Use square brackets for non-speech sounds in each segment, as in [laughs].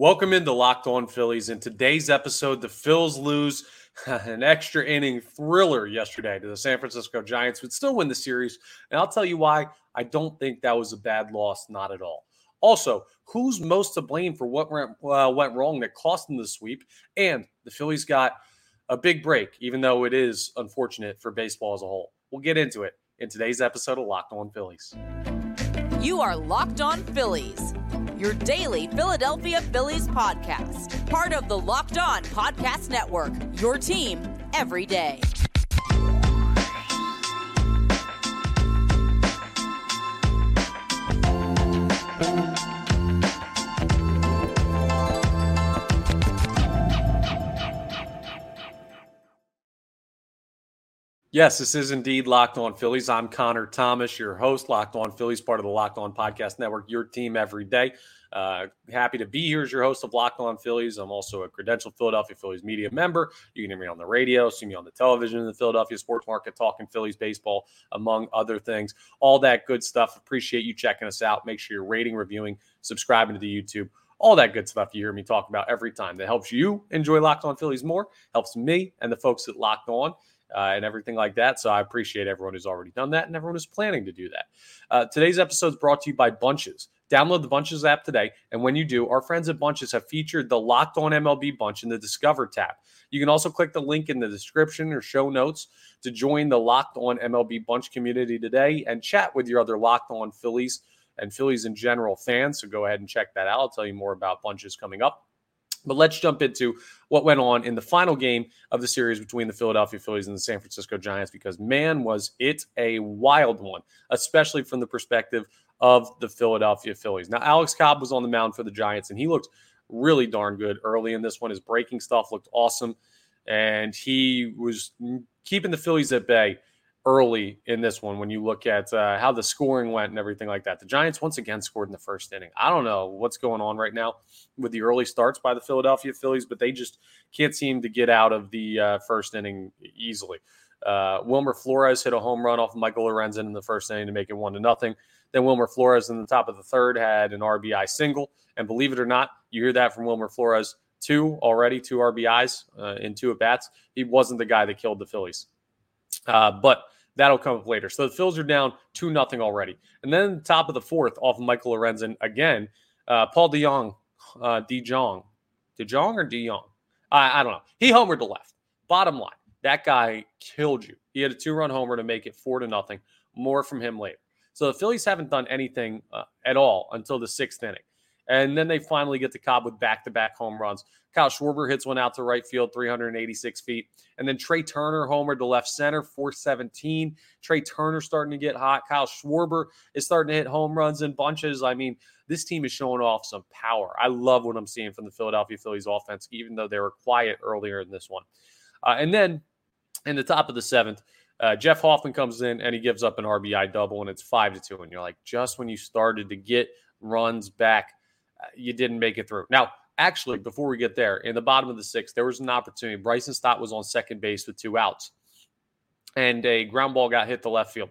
Welcome into Locked On Phillies. In today's episode, the Phils lose [laughs] an extra inning thriller yesterday to the San Francisco Giants, would still win the series. And I'll tell you why I don't think that was a bad loss, not at all. Also, who's most to blame for what went, uh, went wrong that cost them the sweep? And the Phillies got a big break, even though it is unfortunate for baseball as a whole. We'll get into it in today's episode of Locked On Phillies. You are Locked On Phillies your daily Philadelphia Phillies podcast. Part of the Locked On Podcast Network, your team every day. Yes, this is indeed Locked On Phillies. I'm Connor Thomas, your host, Locked On Phillies, part of the Locked On Podcast Network, your team every day. Uh, happy to be here as your host of Locked On Phillies. I'm also a credentialed Philadelphia Phillies media member. You can hear me on the radio, see me on the television in the Philadelphia sports market, talking Phillies baseball, among other things. All that good stuff. Appreciate you checking us out. Make sure you're rating, reviewing, subscribing to the YouTube all that good stuff you hear me talk about every time that helps you enjoy Locked On Phillies more, helps me and the folks at Locked On uh, and everything like that. So I appreciate everyone who's already done that and everyone who's planning to do that. Uh, today's episode is brought to you by Bunches. Download the Bunches app today. And when you do, our friends at Bunches have featured the Locked On MLB Bunch in the Discover tab. You can also click the link in the description or show notes to join the Locked On MLB Bunch community today and chat with your other Locked On Phillies and Phillies in general fans. So go ahead and check that out. I'll tell you more about Bunches coming up. But let's jump into what went on in the final game of the series between the Philadelphia Phillies and the San Francisco Giants, because man, was it a wild one, especially from the perspective of the Philadelphia Phillies. Now, Alex Cobb was on the mound for the Giants, and he looked really darn good early in this one. His breaking stuff looked awesome, and he was keeping the Phillies at bay early in this one when you look at uh, how the scoring went and everything like that. The Giants once again scored in the first inning. I don't know what's going on right now with the early starts by the Philadelphia Phillies, but they just can't seem to get out of the uh, first inning easily. Uh, Wilmer Flores hit a home run off of Michael Lorenzen in the first inning to make it one to nothing. Then Wilmer Flores in the top of the third had an RBI single, and believe it or not, you hear that from Wilmer Flores two already, two RBIs uh, in two at bats. He wasn't the guy that killed the Phillies. Uh, but that'll come up later. So the Phils are down 2 nothing already. And then top of the fourth, off of Michael Lorenzen again, uh, Paul DeJong, uh, DeJong, DeJong or DeJong? I, I don't know. He homered to left. Bottom line, that guy killed you. He had a two run homer to make it 4 to nothing. More from him later. So the Phillies haven't done anything uh, at all until the sixth inning. And then they finally get to Cobb with back to back home runs. Kyle Schwarber hits one out to right field, 386 feet. And then Trea Turner homered to left center, 417. Trea Turner starting to get hot. Kyle Schwarber is starting to hit home runs in bunches. I mean, this team is showing off some power. I love what I'm seeing from the Philadelphia Phillies offense, even though they were quiet earlier in this one. Uh, and then in the top of the seventh, uh, Jeff Hoffman comes in and he gives up an RBI double, and it's five to two. And you're like, just when you started to get runs back, you didn't make it through. Now, actually, before we get there, in the bottom of the sixth, there was an opportunity. Bryson Stott was on second base with two outs, and a ground ball got hit to left field.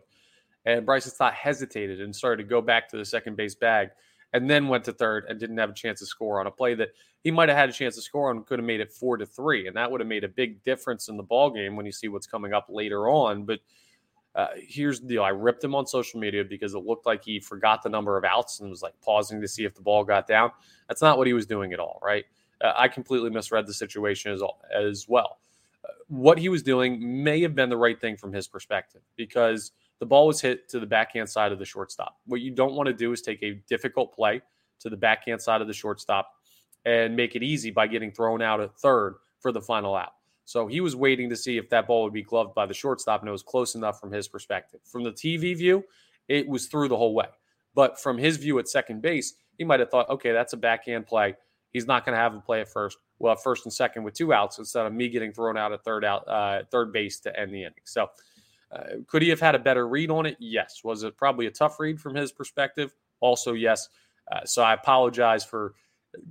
And Bryson Stott hesitated and started to go back to the second base bag, and then went to third and didn't have a chance to score on a play that he might have had a chance to score on. Could have made it four to three, and that would have made a big difference in the ball game when you see what's coming up later on. But uh, here's the deal. I ripped him on social media because it looked like he forgot the number of outs and was like pausing to see if the ball got down. That's not what he was doing at all, right? Uh, I completely misread the situation as, as well. Uh, what he was doing may have been the right thing from his perspective because the ball was hit to the backhand side of the shortstop. What you don't want to do is take a difficult play to the backhand side of the shortstop and make it easy by getting thrown out at third for the final out. So he was waiting to see if that ball would be gloved by the shortstop, and it was close enough from his perspective. From the TV view, it was through the whole way. But from his view at second base, he might have thought, okay, that's a backhand play. He's not going to have him play at first. Well, at first and second with two outs instead of me getting thrown out at third out, uh, third base to end the inning. So, uh, could he have had a better read on it? Yes. Was it probably a tough read from his perspective? Also, yes. Uh, so I apologize for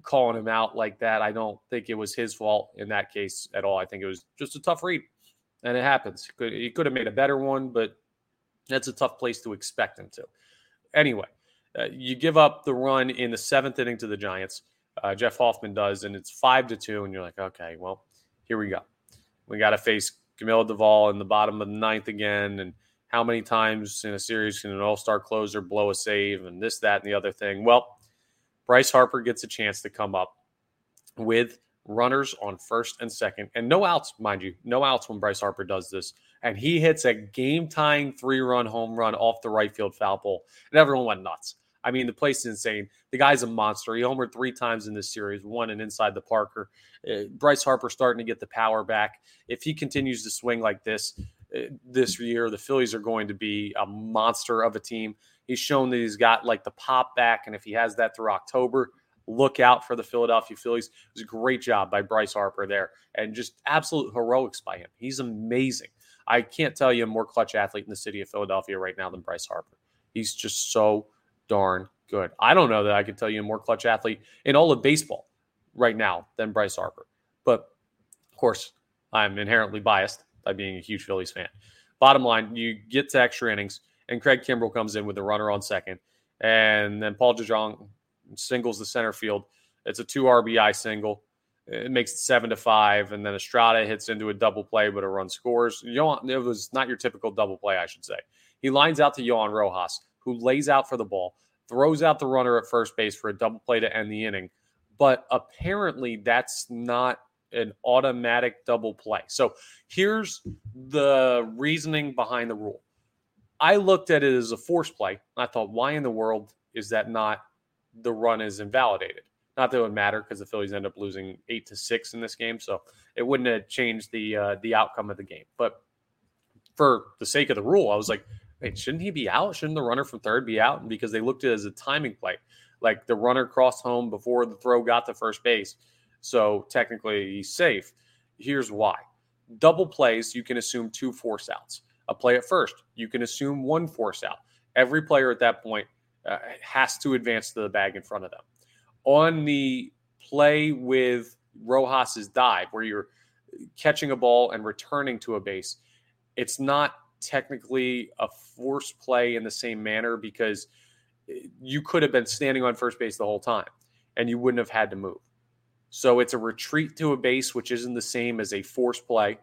calling him out like that. I don't think it was his fault in that case at all. I think it was just a tough read, and it happens. He could, he could have made a better one, but that's a tough place to expect him to. Anyway, uh, you give up the run in the seventh inning to the Giants. Uh, Jeff Hoffman does, and it's five to two, and you're like, okay, well, here we go. We got to face Camilo Doval in the bottom of the ninth again, and how many times in a series can an all-star closer blow a save, and this, that, and the other thing? Well, Bryce Harper gets a chance to come up with runners on first and second, and no outs, mind you, no outs when Bryce Harper does this. And he hits a game tying three run home run off the right field foul pole, and everyone went nuts. I mean, the place is insane. The guy's a monster. He homered three times in this series, one and inside the Parker. Uh, Bryce Harper starting to get the power back. If he continues to swing like this uh, this year, the Phillies are going to be a monster of a team. He's shown that he's got like the pop back, and if he has that through October, look out for the Philadelphia Phillies. It was a great job by Bryce Harper there, and just absolute heroics by him. He's amazing. I can't tell you a more clutch athlete in the city of Philadelphia right now than Bryce Harper. He's just so darn good. I don't know that I could tell you a more clutch athlete in all of baseball right now than Bryce Harper. But of course, I'm inherently biased by being a huge Phillies fan. Bottom line, you get to extra innings, and Craig Kimbrel comes in with a runner on second, and then Paul DeJong singles the center field. It's a two RBI single. It makes it seven to five, and then Estrada hits into a double play, but a run scores. Johan, it was not your typical double play, I should say. He lines out to Johan Rojas, who lays out for the ball, throws out the runner at first base for a double play to end the inning. But apparently, that's not an automatic double play. So here's the reasoning behind the rule. I looked at it as a force play. I thought, why in the world is that not the run is invalidated? Not that it would matter because the Phillies end up losing eight to six in this game, so it wouldn't have changed the uh, the outcome of the game. But for the sake of the rule, I was like, shouldn't he be out? Shouldn't the runner from third be out? And because they looked at it as a timing play, like the runner crossed home before the throw got to first base, so technically he's safe. Here's why: double plays, you can assume two force outs. A play at first, you can assume one force out. Every player at that point uh, has to advance to the bag in front of them on the play with Rojas's dive, where you're catching a ball and returning to a base, it's not technically a force play in the same manner because you could have been standing on first base the whole time and you wouldn't have had to move. So it's a retreat to a base, which isn't the same as a force play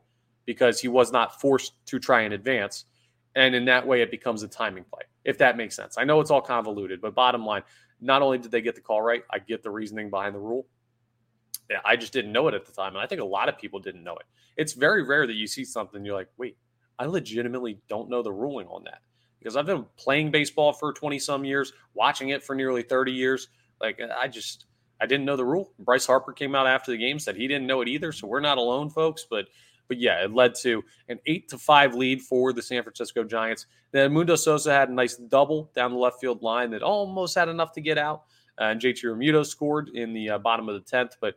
because he was not forced to try and advance. And in that way, it becomes a timing play, if that makes sense. I know it's all convoluted, but bottom line, not only did they get the call right, I get the reasoning behind the rule. Yeah, I just didn't know it at the time. And I think a lot of people didn't know it. It's very rare that you see something you're like, wait, I legitimately don't know the ruling on that. Because I've been playing baseball for 20 some years, watching it for nearly 30 years. Like, uh, I just, I didn't know the rule. Bryce Harper came out after the game, said he didn't know it either. So we're not alone, folks. But but yeah, it led to an eight to five lead for the San Francisco Giants. Then Mundo Sosa had a nice double down the left field line that almost had enough to get out. Uh, and JT Realmuto scored in the uh, bottom of the tenth, but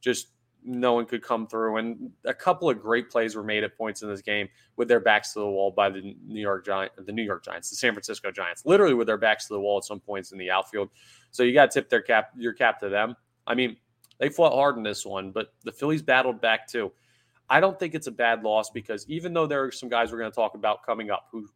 just no one could come through. And a couple of great plays were made at points in this game with their backs to the wall by the New York Giants, the New York Giants, the San Francisco Giants, literally with their backs to the wall at some points in the outfield. So you got to tip their cap, your cap to them. I mean, they fought hard in this one, but the Phillies battled back too. I don't think it's a bad loss because even though there are some guys we're going to talk about coming up who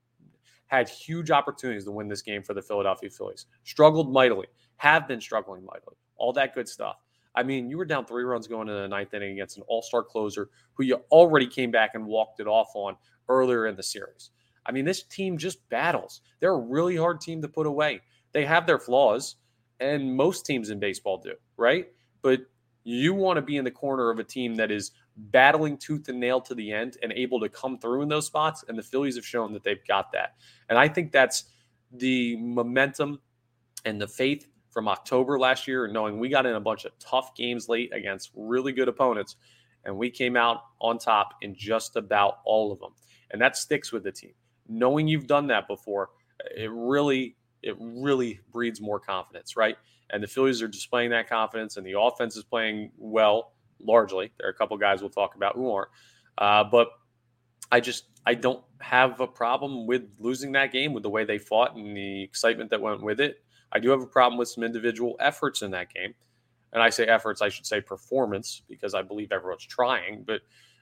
had huge opportunities to win this game for the Philadelphia Phillies, struggled mightily, have been struggling mightily, all that good stuff. I mean, you were down three runs going into the ninth inning against an all star closer who you already came back and walked it off on earlier in the series. I mean, this team just battles. They're a really hard team to put away. They have their flaws, and most teams in baseball do, right? But you want to be in the corner of a team that is battling tooth and nail to the end and able to come through in those spots. And the Phillies have shown that they've got that. And I think that's the momentum and the faith from October last year, knowing we got in a bunch of tough games late against really good opponents. And we came out on top in just about all of them. And that sticks with the team. Knowing you've done that before, it really, it really breeds more confidence, right? And the Phillies are displaying that confidence, and the offense is playing well largely. There are a couple guys we'll talk about who aren't. Uh, but I just I don't have a problem with losing that game with the way they fought and the excitement that went with it. I do have a problem with some individual efforts in that game. And I say efforts, I should say performance because I believe everyone's trying, but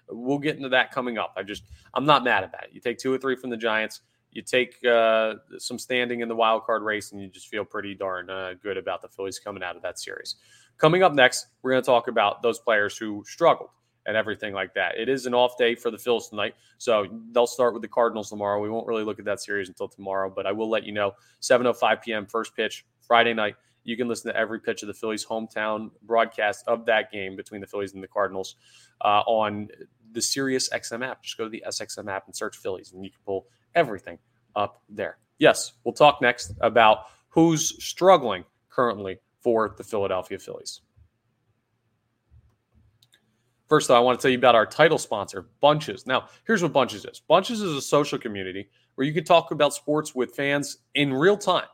we'll get into that coming up. I just I'm not mad about it. You take two or three from the Giants, you take uh, some standing in the wild card race, and you just feel pretty darn uh, good about the Phillies coming out of that series. Coming up next, we're going to talk about those players who struggled and everything like that. It is an off day for the Phils tonight, so they'll start with the Cardinals tomorrow. We won't really look at that series until tomorrow, but I will let you know 7:05 p.m. first pitch Friday night. You can listen to every pitch of the Phillies' hometown broadcast of that game between the Phillies and the Cardinals uh, on the Sirius XM app. Just go to the SXM app and search Phillies, and you can pull everything up there. Yes, we'll talk next about who's struggling currently for the Philadelphia Phillies. First, though, I want to tell you about our title sponsor, Bunches. Now, here's what Bunches is Bunches is a social community where you can talk about sports with fans in real time.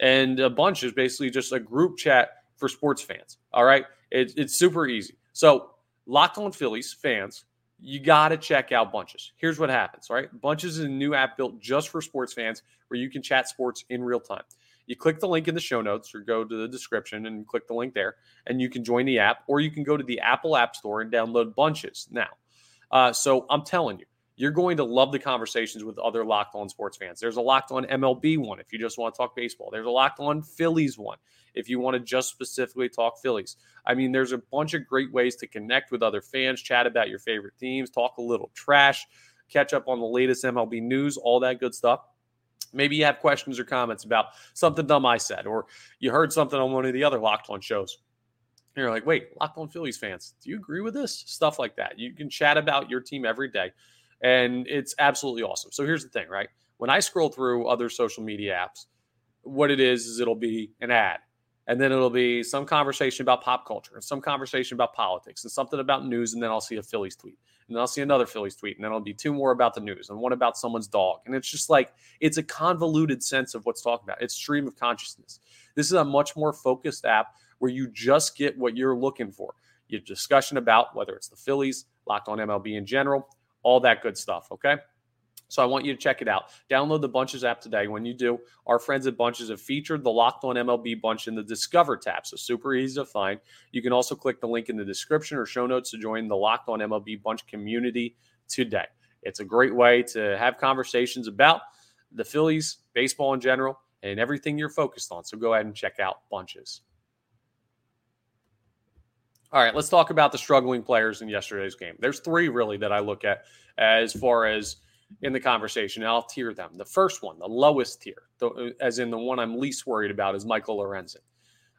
And a bunch is basically just a group chat for sports fans. All right. It, it's super easy. So, Locked on Phillies fans, you got to check out Bunches. Here's what happens, right? Bunches is a new app built just for sports fans where you can chat sports in real time. You click the link in the show notes or go to the description and click the link there, and you can join the app, or you can go to the Apple App Store and download Bunches now. Uh, so I'm telling you, you're going to love the conversations with other locked on sports fans. There's a locked on MLB one if you just want to talk baseball. There's a locked on Phillies one if you want to just specifically talk Phillies. I mean, there's a bunch of great ways to connect with other fans, chat about your favorite teams, talk a little trash, catch up on the latest MLB news, all that good stuff. Maybe you have questions or comments about something dumb I said, or you heard something on one of the other Locked On shows. And you're like, wait, Locked On Phillies fans, do you agree with this? Stuff like that. You can chat about your team every day, and it's absolutely awesome. So here's the thing, right? When I scroll through other social media apps, what it is is it'll be an ad, and then it'll be some conversation about pop culture, and some conversation about politics, and something about news, and then I'll see a Phillies tweet and then I'll see another Phillies tweet, and then it'll be two more about the news and one about someone's dog. And it's just like it's a convoluted sense of what's talking about. It's stream of consciousness. This is a much more focused app where you just get what you're looking for. Your discussion about whether it's the Phillies, locked on MLB in general, all that good stuff. Okay. So I want you to check it out. Download the Bunches app today. When you do, our friends at Bunches have featured the Locked On MLB Bunch in the Discover tab. So super easy to find. You can also click the link in the description or show notes to join the Locked On MLB Bunch community today. It's a great way to have conversations about the Phillies, baseball in general, and everything you're focused on. So go ahead and check out Bunches. All right, let's talk about the struggling players in yesterday's game. There's three really that I look at as far as in the conversation. I'll tier them. The first one, the lowest tier, the, as in the one I'm least worried about, is Michael Lorenzen.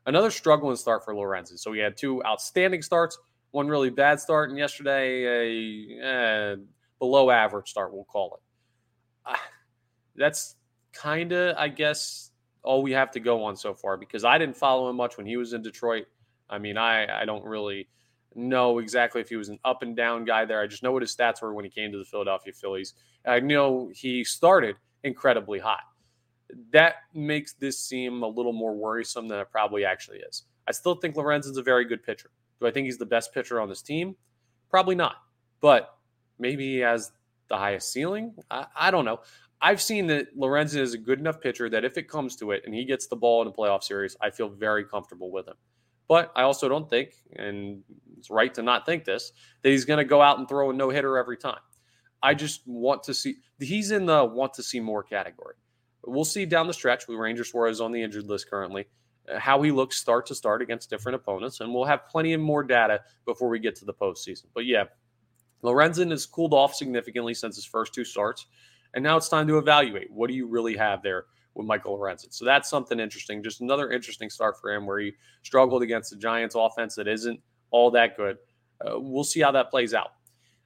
Another struggling start for Lorenzen. So he had two outstanding starts, one really bad start, and yesterday a, a below average start, we'll call it. Uh, that's kind of, I guess, all we have to go on so far because I didn't follow him much when he was in Detroit. I mean, I, I don't really know exactly if he was an up and down guy there. I just know what his stats were when he came to the Philadelphia Phillies. I know he started incredibly hot. That makes this seem a little more worrisome than it probably actually is. I still think Lorenzen's a very good pitcher. Do I think he's the best pitcher on this team? Probably not. But maybe he has the highest ceiling. I, I don't know. I've seen that Lorenzen is a good enough pitcher that if it comes to it and he gets the ball in a playoff series, I feel very comfortable with him. But I also don't think, and it's right to not think this, that he's going to go out and throw a no hitter every time. I just want to see, he's in the want to see more category. We'll see down the stretch with Ranger Suarez on the injured list currently, uh, how he looks start to start against different opponents. And we'll have plenty of more data before we get to the postseason. But yeah, Lorenzen has cooled off significantly since his first two starts. And now it's time to evaluate what do you really have there with Michael Lorenzen. So that's something interesting. Just another interesting start for him where he struggled against the Giants offense that isn't all that good. Uh, we'll see how that plays out.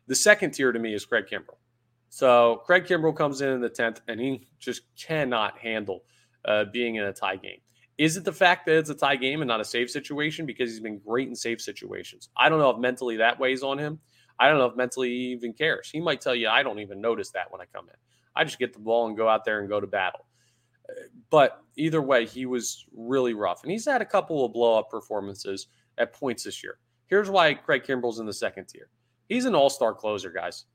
The second tier to me is Craig Kimbrel. So Craig Kimbrel comes in in the 10th and he just cannot handle uh, being in a tie game. Is it the fact that it's a tie game and not a save situation? Because he's been great in save situations. I don't know if mentally that weighs on him. I don't know if mentally he even cares. He might tell you, I don't even notice that when I come in. I just get the ball and go out there and go to battle. But either way, he was really rough. And he's had a couple of blow up performances at points this year. Here's why Craig Kimbrel's in the second tier. He's an all star closer, guys.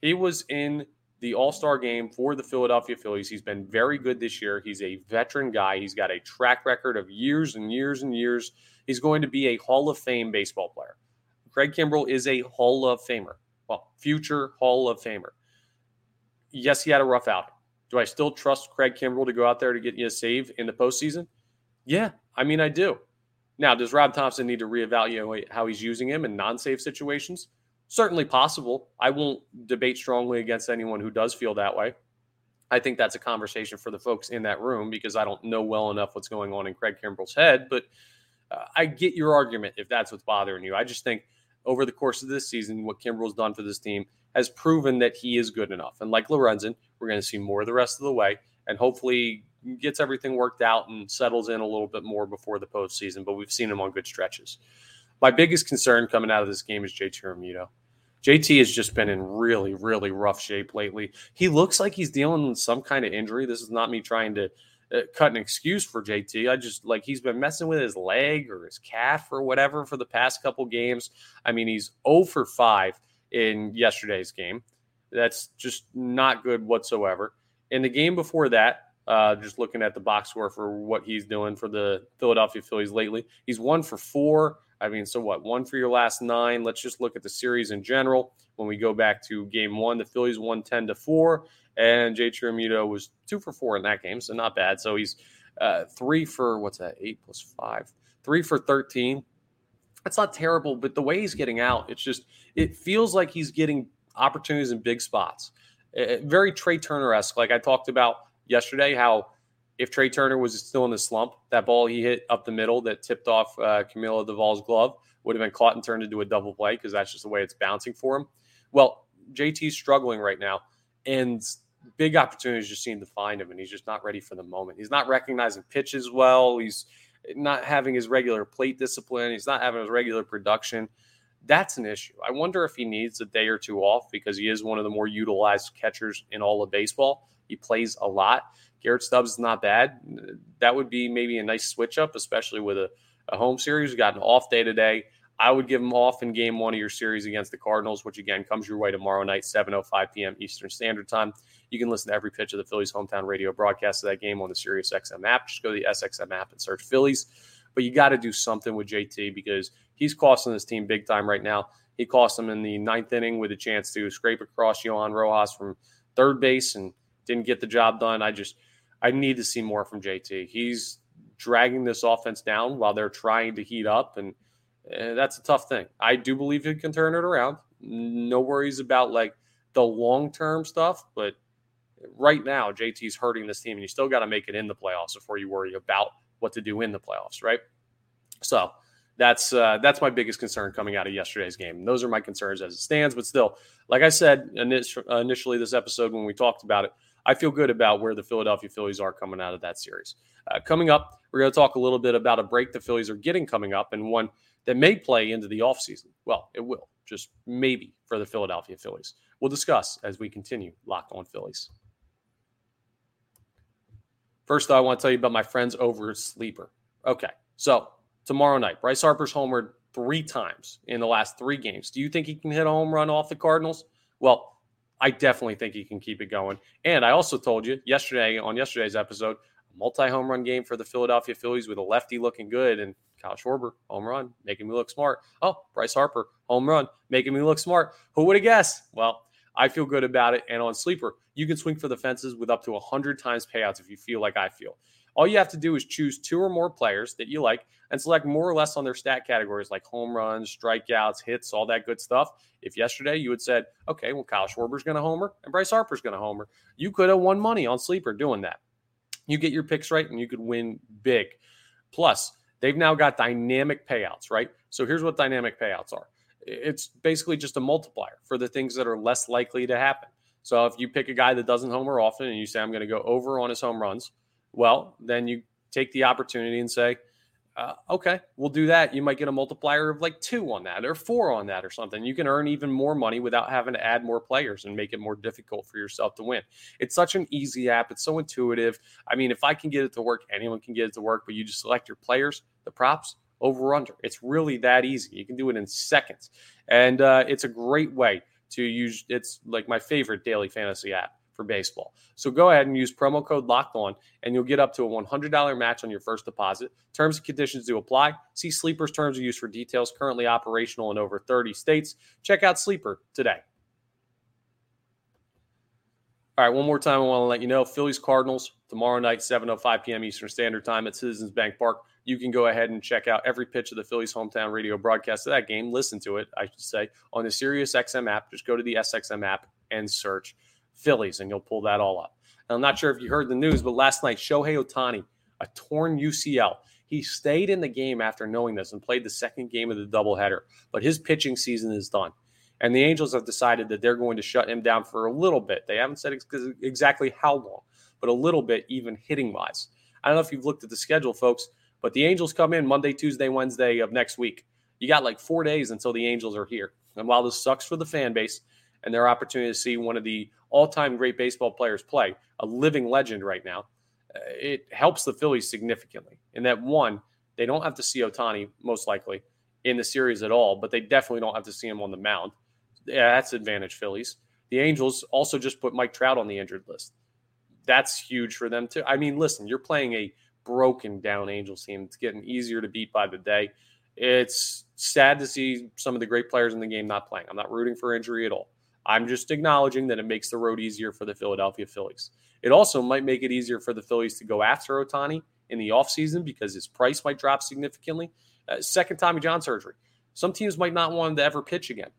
He was in the all star game for the Philadelphia Phillies. He's been very good this year. He's a veteran guy. He's got a track record of years and years and years. He's going to be a Hall of Fame baseball player. Craig Kimbrel is a Hall of Famer. Well, future Hall of Famer. Yes, he had a rough outing. Do I still trust Craig Kimbrel to go out there to get you a save in the postseason? Yeah, I mean, I do. Now, does Rob Thomson need to reevaluate how he's using him in non save situations? Certainly possible. I won't debate strongly against anyone who does feel that way. I think that's a conversation for the folks in that room because I don't know well enough what's going on in Craig Kimbrel's head. But uh, I get your argument if that's what's bothering you. I just think over the course of this season, what Kimbrel's done for this team has proven that he is good enough. And like Lorenzen, we're going to see more the rest of the way and hopefully gets everything worked out and settles in a little bit more before the postseason. But we've seen him on good stretches. My biggest concern coming out of this game is JT Realmuto. JT has just been in really, really rough shape lately. He looks like he's dealing with some kind of injury. This is not me trying to uh, cut an excuse for JT. I just like he's been messing with his leg or his calf or whatever for the past couple games. I mean, he's 0 for 5 in yesterday's game. That's just not good whatsoever. In the game before that, uh, just looking at the box score for what he's doing for the Philadelphia Phillies lately, he's one for four. I mean, so what? One for your last nine. Let's just look at the series in general. When we go back to game one, the Phillies won 10 to 4, and Jay Realmuto was two for four in that game, so not bad. So he's uh, three for what's that? Eight plus five, three for 13. That's not terrible, but the way he's getting out, it's just, it feels like he's getting opportunities in big spots. Uh, very Trea Turner esque. Like I talked about yesterday, how if Trea Turner was still in the slump, that ball he hit up the middle that tipped off uh, Camilo Doval's glove would have been caught and turned into a double play because that's just the way it's bouncing for him. Well, JT's struggling right now, and big opportunities just seem to find him, and he's just not ready for the moment. He's not recognizing pitches well. He's not having his regular plate discipline. He's not having his regular production. That's an issue. I wonder if he needs a day or two off because he is one of the more utilized catchers in all of baseball. He plays a lot. Garrett Stubbs is not bad. That would be maybe a nice switch up, especially with a, a home series. We got an off day today. I would give him off in game one of your series against the Cardinals, which again comes your way tomorrow night, 7.05 p.m. Eastern Standard Time. You can listen to every pitch of the Phillies hometown radio broadcast of that game on the Sirius XM app. Just go to the SXM app and search Phillies. But you got to do something with JT because he's costing this team big time right now. He cost them in the ninth inning with a chance to scrape across Johan Rojas from third base and didn't get the job done. I just I need to see more from JT. He's dragging this offense down while they're trying to heat up, and uh, that's a tough thing. I do believe he can turn it around. No worries about like the long term stuff, but right now JT's hurting this team, and you still got to make it in the playoffs before you worry about what to do in the playoffs, right? So that's uh, that's my biggest concern coming out of yesterday's game. those are my concerns as it stands. But still, like I said initially this episode when we talked about it, I feel good about where the Philadelphia Phillies are coming out of that series. Uh, coming up, we're going to talk a little bit about a break the Phillies are getting coming up and one that may play into the offseason. Well, it will, just maybe for the Philadelphia Phillies. We'll discuss as we continue Locked on Phillies. First, though, I want to tell you about my friends over Sleeper. Okay, so tomorrow night, Bryce Harper's homered three times in the last three games. Do you think he can hit a home run off the Cardinals? Well, I definitely think he can keep it going. And I also told you yesterday on yesterday's episode, multi home run game for the Philadelphia Phillies with a lefty looking good and Kyle Schwarber, home run, making me look smart. Oh, Bryce Harper, home run, making me look smart. Who would have guessed? Well, I feel good about it. And on Sleeper, you can swing for the fences with up to 100 times payouts if you feel like I feel. All you have to do is choose two or more players that you like and select more or less on their stat categories like home runs, strikeouts, hits, all that good stuff. If yesterday you had said, okay, well, Kyle Schwarber's going to homer and Bryce Harper's going to homer, you could have won money on Sleeper doing that. You get your picks right and you could win big. Plus, they've now got dynamic payouts, right? So here's what dynamic payouts are it's basically just a multiplier for the things that are less likely to happen. So if you pick a guy that doesn't homer often and you say, I'm going to go over on his home runs, well, then you take the opportunity and say, uh, okay, we'll do that. You might get a multiplier of like two on that or four on that or something. You can earn even more money without having to add more players and make it more difficult for yourself to win. It's such an easy app. It's so intuitive. I mean, if I can get it to work, anyone can get it to work, but you just select your players, the props, over under. It's really that easy. You can do it in seconds. And uh, it's a great way to use it's like my favorite daily fantasy app for baseball. So go ahead and use promo code locked on, and you'll get up to a $100 match on your first deposit. Terms and conditions do apply. See Sleeper's terms of use for details. Currently operational in over 30 states. Check out Sleeper today. All right, one more time, I want to let you know Phillies Cardinals tomorrow night, 7:05 p.m. Eastern Standard Time at Citizens Bank Park. You can go ahead and check out every pitch of the Phillies hometown radio broadcast of that game. Listen to it, I should say, on the SiriusXM app. Just go to the SXM app and search Phillies, and you'll pull that all up. And I'm not sure if you heard the news, but last night, Shohei Ohtani, a torn UCL. He stayed in the game after knowing this and played the second game of the doubleheader, but his pitching season is done. And the Angels have decided that they're going to shut him down for a little bit. They haven't said ex- exactly how long, but a little bit, even hitting wise. I don't know if you've looked at the schedule, folks, but the Angels come in Monday, Tuesday, Wednesday of next week. You got like four days until the Angels are here. And while this sucks for the fan base and their opportunity to see one of the all time great baseball players play, a living legend right now, uh, it helps the Phillies significantly. In that, one, they don't have to see Ohtani most likely, in the series at all, but they definitely don't have to see him on the mound yeah, that's advantage Phillies. The Angels also just put Mike Trout on the injured list. That's huge for them too. I mean, listen, you're playing a broken down Angels team. It's getting easier to beat by the day. It's sad to see some of the great players in the game not playing. I'm not rooting for injury at all. I'm just acknowledging that it makes the road easier for the Philadelphia Phillies. It also might make it easier for the Phillies to go after Ohtani in the offseason because his price might drop significantly. Uh, second Tommy John surgery. Some teams might not want him to ever pitch again.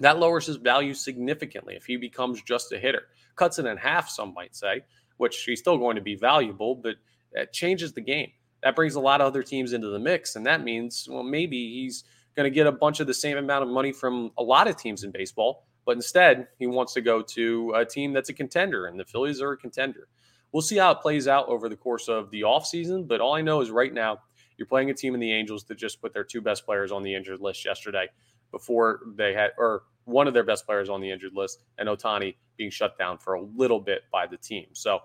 That lowers his value significantly if he becomes just a hitter. Cuts it in half, some might say, which he's still going to be valuable, but it changes the game. That brings a lot of other teams into the mix. And that means, well, maybe he's going to get a bunch of the same amount of money from a lot of teams in baseball, but instead he wants to go to a team that's a contender, and the Phillies are a contender. We'll see how it plays out over the course of the offseason, but all I know is right now you're playing a team in the Angels that just put their two best players on the injured list yesterday before they had, or one of their best players on the injured list, and Ohtani being shut down for a little bit by the team. So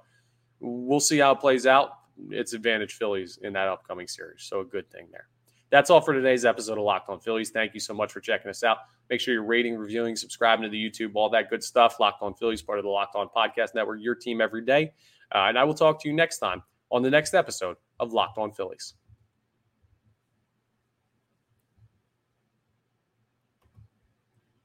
we'll see how it plays out. It's advantage Phillies in that upcoming series. So a good thing there. That's all for today's episode of Locked On Phillies. Thank you so much for checking us out. Make sure you're rating, reviewing, subscribing to the YouTube, all that good stuff. Locked On Phillies, part of the Locked On Podcast Network, your team every day. Uh, and I will talk to you next time on the next episode of Locked On Phillies.